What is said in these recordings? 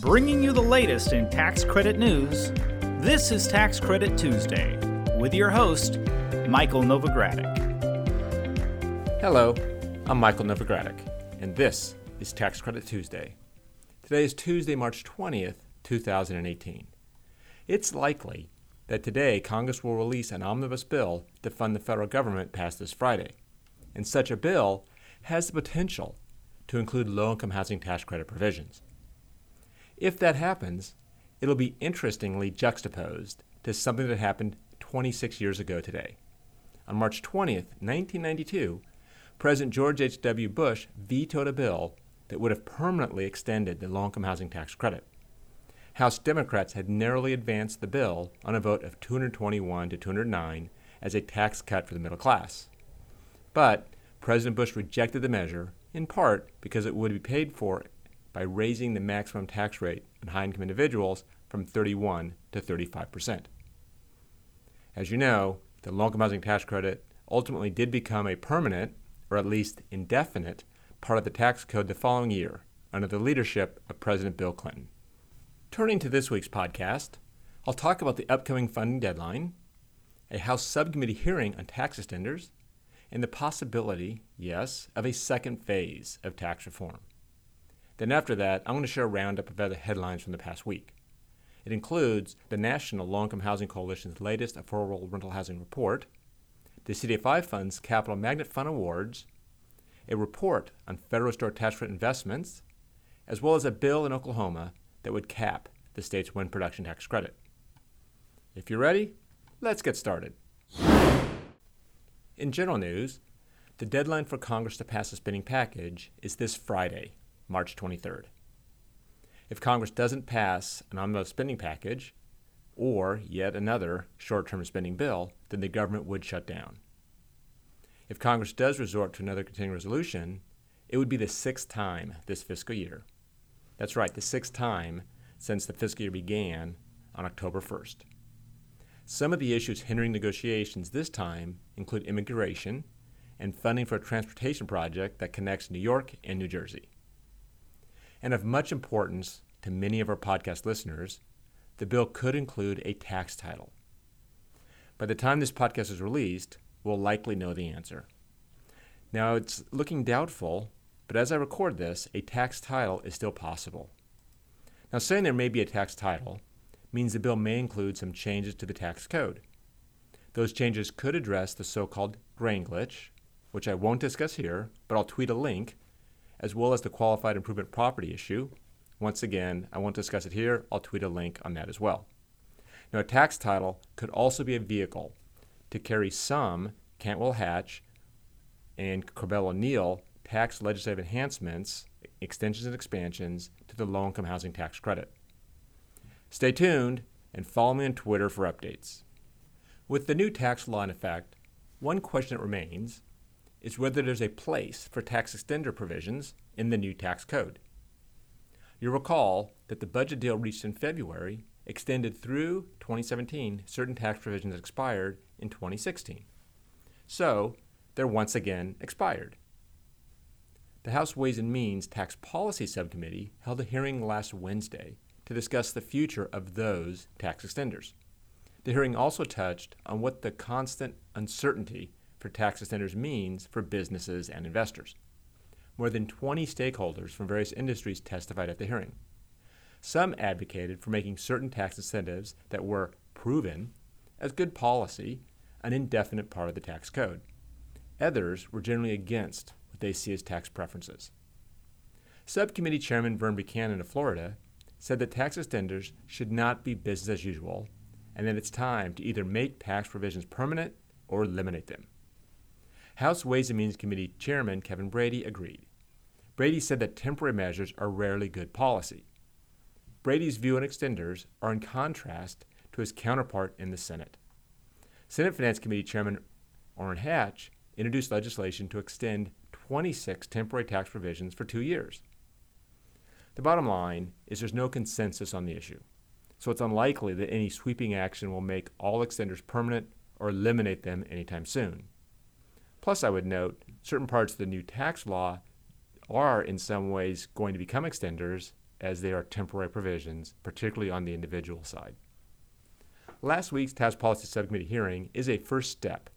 Bringing you the latest in tax credit news, this is Tax Credit Tuesday with your host, Michael Novogradac. Hello, I'm Michael Novogradac, and this is Tax Credit Tuesday. Today is Tuesday, March 20th, 2018. It's likely that today Congress will release an omnibus bill to fund the federal government passed this Friday. And such a bill has the potential to include low income housing tax credit provisions. If that happens, it'll be interestingly juxtaposed to something that happened 26 years ago today. On March 20th, 1992, President George H.W. Bush vetoed a bill that would have permanently extended the low income housing tax credit. House Democrats had narrowly advanced the bill on a vote of 221 to 209 as a tax cut for the middle class. But President Bush rejected the measure, in part because it would be paid for by raising the maximum tax rate on high income individuals from 31 to 35 percent. As you know, the low income housing tax credit ultimately did become a permanent, or at least indefinite, part of the tax code the following year under the leadership of President Bill Clinton. Turning to this week's podcast, I'll talk about the upcoming funding deadline, a House subcommittee hearing on tax extenders, and the possibility, yes, of a second phase of tax reform. Then, after that, I'm going to share a roundup of other headlines from the past week. It includes the National Low Income Housing Coalition's latest affordable rental housing report, the CDFI Fund's Capital Magnet Fund Awards, a report on federal historic tax credit investments, as well as a bill in Oklahoma that would cap the state's wind production tax credit. If you're ready, let's get started. In general news, the deadline for Congress to pass a spending package is this Friday, March 23rd. If Congress doesn't pass an omnibus spending package or yet another short term spending bill, then the government would shut down. If Congress does resort to another continuing resolution, it would be the sixth time this fiscal year. That's right, the sixth time since the fiscal year began on October 1st. Some of the issues hindering negotiations this time include immigration and funding for a transportation project that connects New York and New Jersey. And of much importance to many of our podcast listeners, the bill could include a tax title. By the time this podcast is released, we'll likely know the answer. Now, it's looking doubtful, but as I record this, a tax title is still possible. Now, saying there may be a tax title means the bill may include some changes to the tax code. Those changes could address the so called grain glitch, which I won't discuss here, but I'll tweet a link as well as the qualified improvement property issue. Once again, I won't discuss it here. I'll tweet a link on that as well. Now, a tax title could also be a vehicle to carry some Cantwell Hatch and Curbelo-Neal tax legislative enhancements, extensions, and expansions to the low income housing tax credit. Stay tuned and follow me on Twitter for updates. With the new tax law in effect, one question that remains is whether there's a place for tax extender provisions in the new tax code. You'll recall that the budget deal reached in February extended through 2017 certain tax provisions expired in 2016. So, they're once again expired. The House Ways and Means Tax Policy Subcommittee held a hearing last Wednesday to discuss the future of those tax extenders. The hearing also touched on what the constant uncertainty for tax extenders means for businesses and investors. More than 20 stakeholders from various industries testified at the hearing. Some advocated for making certain tax incentives that were proven as good policy an indefinite part of the tax code. Others were generally against what they see as tax preferences. Subcommittee Chairman Vern Buchanan of Florida said that tax extenders should not be business as usual and that it's time to either make tax provisions permanent or eliminate them. House Ways and Means Committee Chairman Kevin Brady agreed. Brady said that temporary measures are rarely good policy. Brady's view on extenders are in contrast to his counterpart in the Senate. Senate Finance Committee Chairman Orrin Hatch introduced legislation to extend 26 temporary tax provisions for two years. The bottom line is there's no consensus on the issue, so it's unlikely that any sweeping action will make all extenders permanent or eliminate them anytime soon. Plus, I would note certain parts of the new tax law are in some ways going to become extenders as they are temporary provisions, particularly on the individual side. Last week's Tax Policy Subcommittee hearing is a first step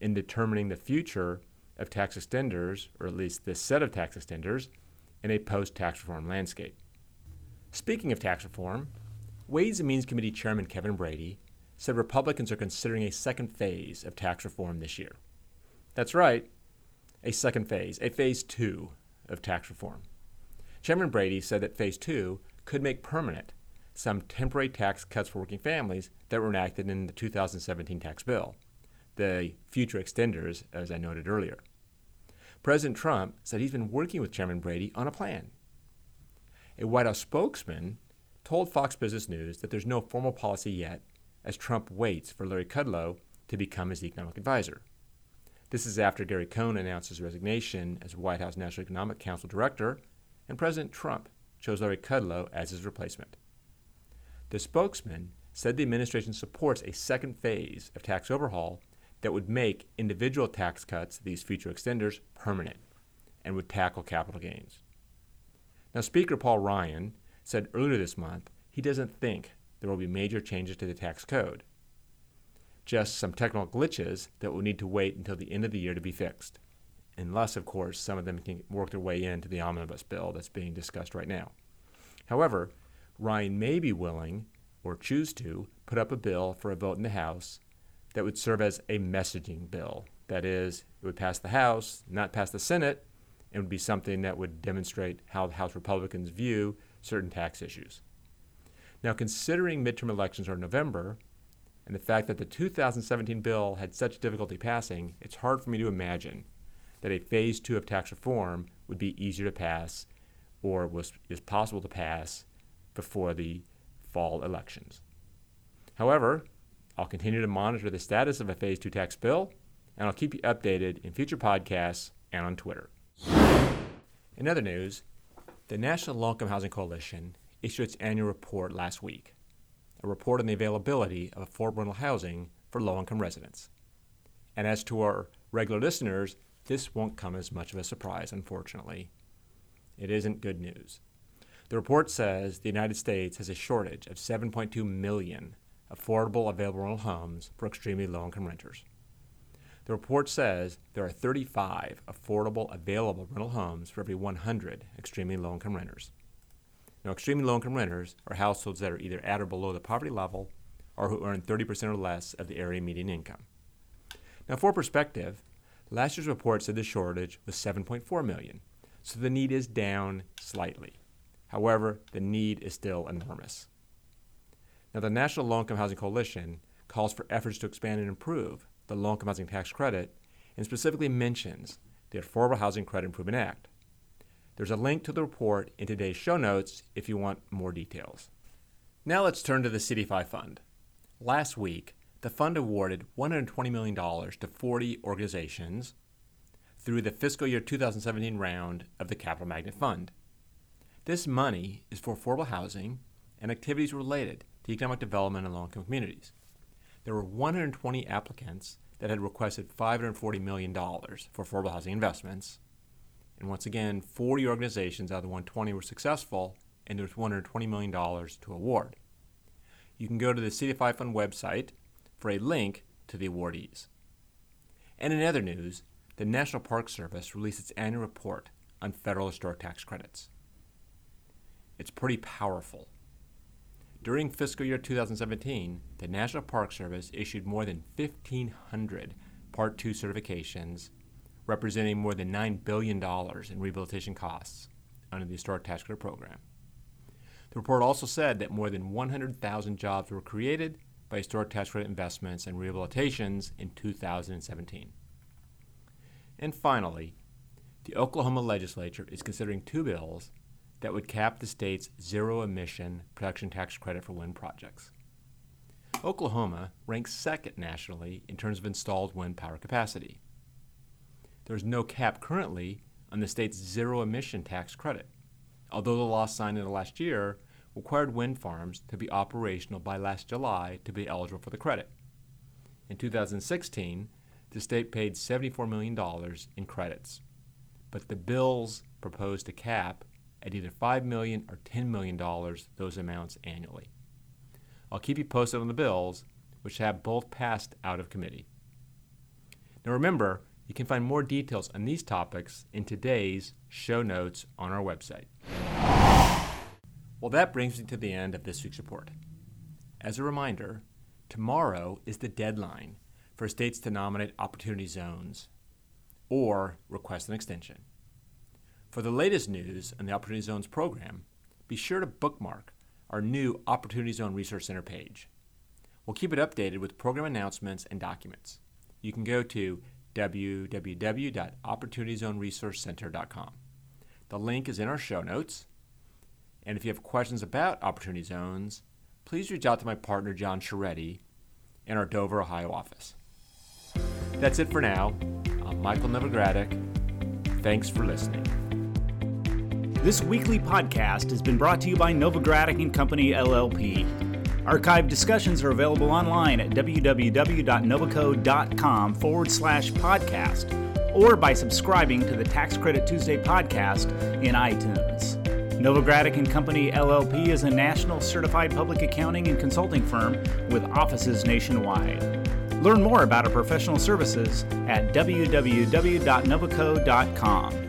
in determining the future of tax extenders, or at least this set of tax extenders, in a post tax reform landscape. Speaking of tax reform, Ways and Means Committee Chairman Kevin Brady said Republicans are considering a second phase of tax reform this year. That's right, a second phase, a phase two of tax reform. Chairman Brady said that phase two could make permanent some temporary tax cuts for working families that were enacted in the 2017 tax bill, the future extenders, as I noted earlier. President Trump said he's been working with Chairman Brady on a plan. A White House spokesman told Fox Business News that there's no formal policy yet as Trump waits for Larry Kudlow to become his economic advisor. This is after Gary Cohn announced his resignation as White House National Economic Council director, and President Trump chose Larry Kudlow as his replacement. The spokesman said the administration supports a second phase of tax overhaul that would make individual tax cuts, these future extenders, permanent and would tackle capital gains. Now, Speaker Paul Ryan said earlier this month he doesn't think there will be major changes to the tax code, just some technical glitches that will need to wait until the end of the year to be fixed, unless, of course, some of them can work their way into the omnibus bill that's being discussed right now. However, Ryan may be willing, or choose to, put up a bill for a vote in the House that would serve as a messaging bill. That is, it would pass the House, not pass the Senate, and would be something that would demonstrate how the House Republicans view certain tax issues. Now, considering midterm elections are in November, and the fact that the 2017 bill had such difficulty passing, it's hard for me to imagine that a phase two of tax reform would be easier to pass or was, is possible to pass before the fall elections. However, I'll continue to monitor the status of a Phase 2 tax bill, and I'll keep you updated in future podcasts and on Twitter. In other news, the National Low Income Housing Coalition issued its annual report last week, a report on the availability of affordable housing for low income residents. And as to our regular listeners, this won't come as much of a surprise, unfortunately. It isn't good news. The report says the United States has a shortage of 7.2 million affordable available rental homes for extremely low income renters. The report says there are 35 affordable available rental homes for every 100 extremely low income renters. Now, extremely low income renters are households that are either at or below the poverty level or who earn 30% or less of the area median income. Now, for perspective, last year's report said the shortage was 7.4 million, so the need is down slightly. However, the need is still enormous. Now, the National Low Income Housing Coalition calls for efforts to expand and improve the Low Income Housing Tax Credit and specifically mentions the Affordable Housing Credit Improvement Act. There's a link to the report in today's show notes if you want more details. Now let's turn to the CDFI Fund. Last week, the fund awarded $120 million to 40 organizations through the fiscal year 2017 round of the Capital Magnet Fund. This money is for affordable housing and activities related to economic development in low income communities. There were 120 applicants that had requested $540 million for affordable housing investments. And once again, 40 organizations out of the 120 were successful, and there's $120 million to award. You can go to the CDFI Fund website for a link to the awardees. And in other news, the National Park Service released its annual report on federal historic tax credits. It's pretty powerful. During fiscal year 2017, the National Park Service issued more than 1,500 Part 2 certifications, representing more than $9 billion in rehabilitation costs under the Historic Tax Credit Program. The report also said that more than 100,000 jobs were created by historic tax credit investments and rehabilitations in 2017. And finally, the Oklahoma legislature is considering two bills that would cap the state's zero emission production tax credit for wind projects. Oklahoma ranks second nationally in terms of installed wind power capacity. There is no cap currently on the state's zero emission tax credit, although the law signed in the last year required wind farms to be operational by last July to be eligible for the credit. In 2016, the state paid $74 million in credits, but the bills proposed a cap at either 5 million or $10 million, those amounts annually. I'll keep you posted on the bills, which have both passed out of committee. Now remember, you can find more details on these topics in today's show notes on our website. Well, that brings me to the end of this week's report. As a reminder, tomorrow is the deadline for states to nominate opportunity zones or request an extension. For the latest news on the Opportunity Zones program, be sure to bookmark our new Opportunity Zone Resource Center page. We'll keep it updated with program announcements and documents. You can go to www.opportunityzoneresourcecenter.com. The link is in our show notes. And if you have questions about Opportunity Zones, please reach out to my partner John Sciarretti in our Dover, Ohio office. That's it for now. I'm Michael Novogradac. Thanks for listening. This weekly podcast has been brought to you by Novogradac and Company LLP. Archived discussions are available online at www.novoco.com forward slash podcast or by subscribing to the Tax Credit Tuesday podcast in iTunes. Novogradac and Company LLP is a national certified public accounting and consulting firm with offices nationwide. Learn more about our professional services at www.novoco.com.